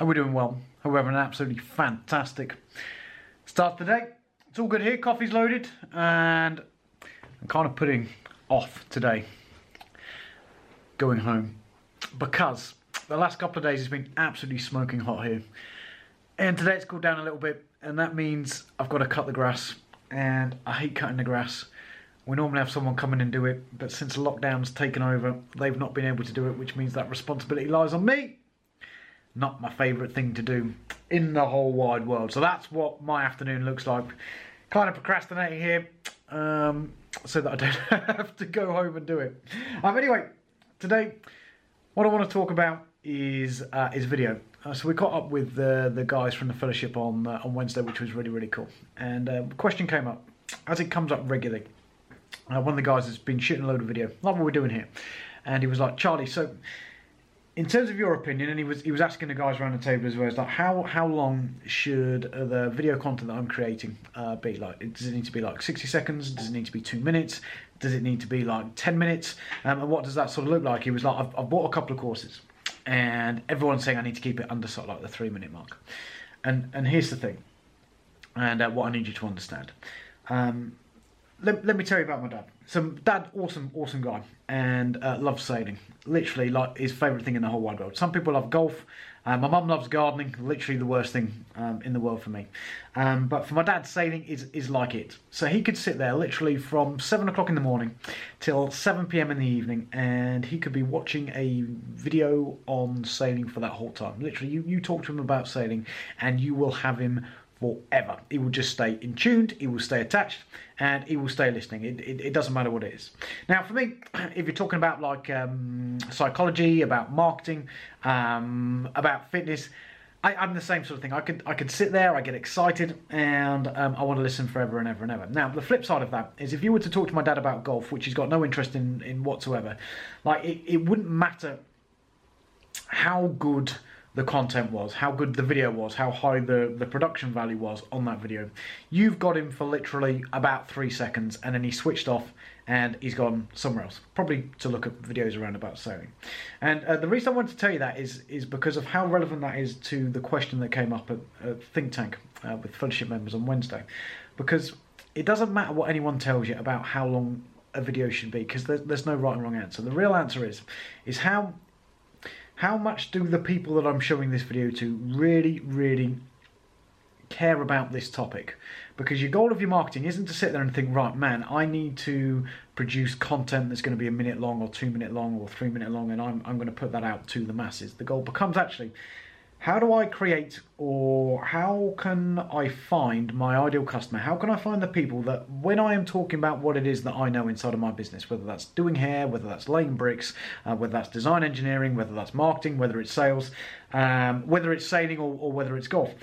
We're doing well. We're having an absolutely fantastic start to the day. It's all good here. Coffee's loaded, and I'm kind of putting off today going home because the last couple of days has been absolutely smoking hot here, and today it's cooled down a little bit, and that means I've got to cut the grass, and I hate cutting the grass. We normally have someone come in and do it, but since lockdown's taken over, they've not been able to do it, which means that responsibility lies on me. Not my favourite thing to do in the whole wide world. So that's what my afternoon looks like. Kind of procrastinating here, um, so that I don't have to go home and do it. Um, anyway, today, what I want to talk about is uh, is video. Uh, so we caught up with the the guys from the fellowship on uh, on Wednesday, which was really really cool. And uh, question came up, as it comes up regularly. Uh, one of the guys has been shooting a load of video, like what we're doing here, and he was like, "Charlie, so in terms of your opinion," and he was he was asking the guys around the table as well, "Is like how how long should the video content that I'm creating uh, be? Like, does it need to be like 60 seconds? Does it need to be two minutes? Does it need to be like 10 minutes? Um, and what does that sort of look like?" He was like, "I've, I've bought a couple of courses, and everyone's saying I need to keep it under sort of like the three minute mark." And and here's the thing, and uh, what I need you to understand. Um, let, let me tell you about my dad. So, dad, awesome, awesome guy, and uh, loves sailing. Literally, like his favourite thing in the whole wide world. Some people love golf. Uh, my mum loves gardening. Literally, the worst thing um, in the world for me. Um, but for my dad, sailing is is like it. So he could sit there literally from seven o'clock in the morning till seven p.m. in the evening, and he could be watching a video on sailing for that whole time. Literally, you you talk to him about sailing, and you will have him forever. He will just stay in tuned, he will stay attached, and he will stay listening. It, it, it doesn't matter what it is. Now, for me, if you're talking about like um, psychology, about marketing, um, about fitness, I, I'm the same sort of thing. I could I could sit there, I get excited, and um, I want to listen forever and ever and ever. Now, the flip side of that is if you were to talk to my dad about golf, which he's got no interest in, in whatsoever, like it, it wouldn't matter how good the content was, how good the video was, how high the, the production value was on that video. You've got him for literally about three seconds and then he switched off and he's gone somewhere else, probably to look at videos around about sailing. And uh, the reason I wanted to tell you that is is because of how relevant that is to the question that came up at, at Think Tank uh, with fellowship members on Wednesday. Because it doesn't matter what anyone tells you about how long a video should be, because there's, there's no right and wrong answer. The real answer is is how how much do the people that I'm showing this video to really, really care about this topic? Because your goal of your marketing isn't to sit there and think, right, man, I need to produce content that's going to be a minute long or two minute long or three minute long, and I'm, I'm going to put that out to the masses. The goal becomes actually, how do I create or how can I find my ideal customer? How can I find the people that when I am talking about what it is that I know inside of my business, whether that's doing hair, whether that's laying bricks, uh, whether that's design engineering, whether that's marketing, whether it's sales, um, whether it's sailing or, or whether it's golf,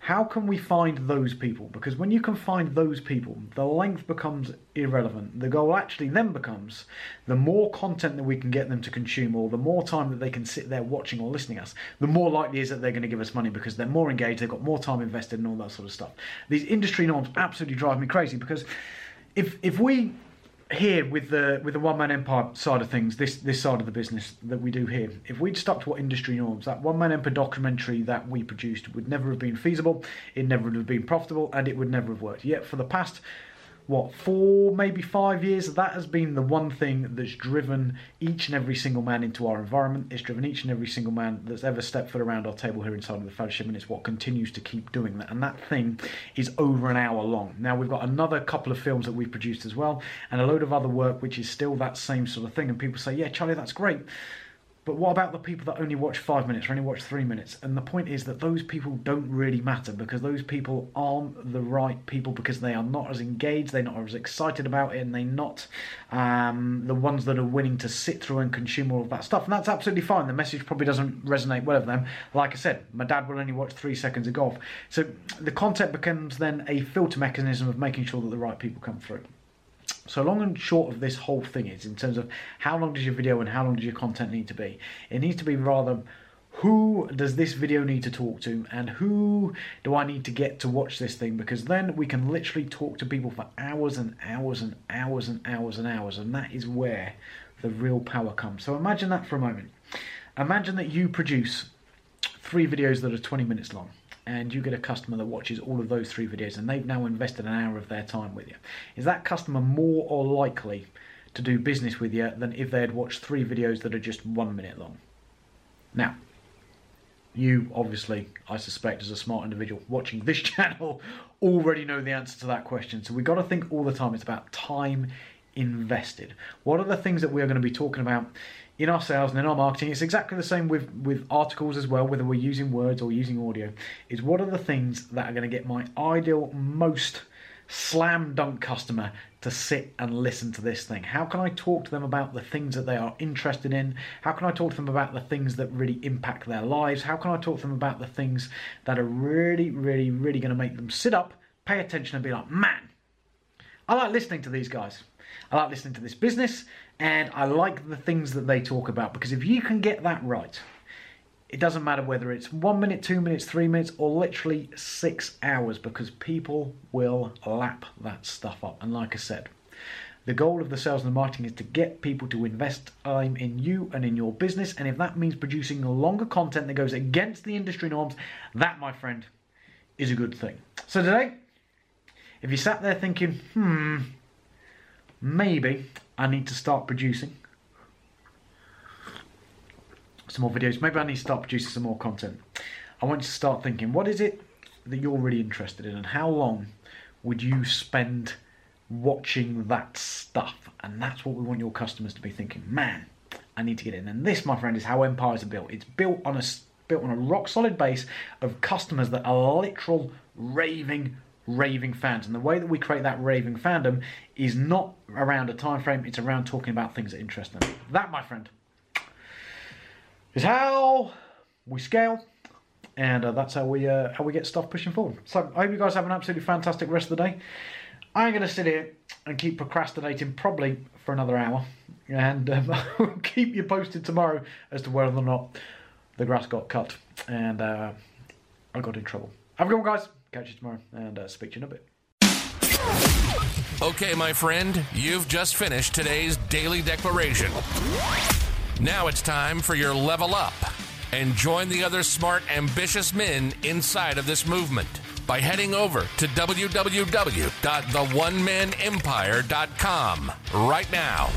how can we find those people? Because when you can find those people, the length becomes irrelevant. The goal actually then becomes the more content that we can get them to consume, or the more time that they can sit there watching or listening us, the more likely is that they're going to give us money because they're more engaged, they've got more time invested, and all that sort of stuff. These industry norms absolutely drive me crazy because if if we here with the with the one man empire side of things, this this side of the business that we do here, if we'd stuck to what industry norms, that one man empire documentary that we produced would never have been feasible, it never would have been profitable, and it would never have worked. Yet for the past what four maybe five years? That has been the one thing that's driven each and every single man into our environment. It's driven each and every single man that's ever stepped foot around our table here inside of the fellowship and it's what continues to keep doing that. And that thing is over an hour long. Now we've got another couple of films that we've produced as well and a load of other work which is still that same sort of thing. And people say yeah charlie that's great But what about the people that only watch five minutes or only watch three minutes? And the point is that those people don't really matter because those people aren't the right people because they are not as engaged, they're not as excited about it, and they're not um, the ones that are willing to sit through and consume all of that stuff. And that's absolutely fine. The message probably doesn't resonate well with them. Like I said, my dad will only watch three seconds of golf. So the content becomes then a filter mechanism of making sure that the right people come through. So long and short of this whole thing is in terms of how long does your video and how long does your content need to be? It needs to be rather who does this video need to talk to and who do I need to get to watch this thing because then we can literally talk to people for hours and hours and hours and hours and hours and that is where the real power comes. So imagine that for a moment. Imagine that you produce three videos that are 20 minutes long and you get a customer that watches all of those three videos and they've now invested an hour of their time with you. Is that customer more or likely to do business with you than if they had watched three videos that are just one minute long? Now, you obviously, I suspect, as a smart individual watching this channel, already know the answer to that question. So we've got to think all the time. It's about time invested. What are the things that we are going to be talking about in our sales and in our marketing, it's exactly the same with, with articles as well, whether we're using words or using audio, is what are the things that are going to get my ideal, most slam dunk customer to sit and listen to this thing? How can I talk to them about the things that they are interested in? How can I talk to them about the things that really impact their lives? How can I talk to them about the things that are really, really, really going to make them sit up, pay attention, and be like, man, I like listening to these guys. I like listening to this business and I like the things that they talk about because if you can get that right, it doesn't matter whether it's one minute, two minutes, three minutes, or literally six hours because people will lap that stuff up. And like I said, the goal of the sales and the marketing is to get people to invest time in you and in your business. And if that means producing longer content that goes against the industry norms, that, my friend, is a good thing. So today, if you sat there thinking, hmm, maybe I need to start producing some more videos. Maybe I need to start producing some more content. I want you to start thinking, what is it that you're really interested in and how long would you spend watching that stuff? And that's what we want your customers to be thinking, man, I need to get in. And this, my friend, is how empires are built. It's built on a built on a rock solid base of customers that are literal raving raving fans. And the way that we create that raving fandom is not around a time frame, it's around talking about things that interest them. That, my friend, is how we scale. And uh, that's how we uh, how we get stuff pushing forward. So I hope you guys have an absolutely fantastic rest of the day. I'm going to sit here and keep procrastinating probably for another hour, and um, I'll keep you posted tomorrow as to whether or not the grass got cut and uh, I got in trouble. Have a good one, guys. Catch you tomorrow and uh, speak to you in a bit. Okay, my friend, you've just finished today's daily declaration. Now it's time for your level up and join the other smart, ambitious men inside of this movement by heading over to www.theonemanempire.com right now.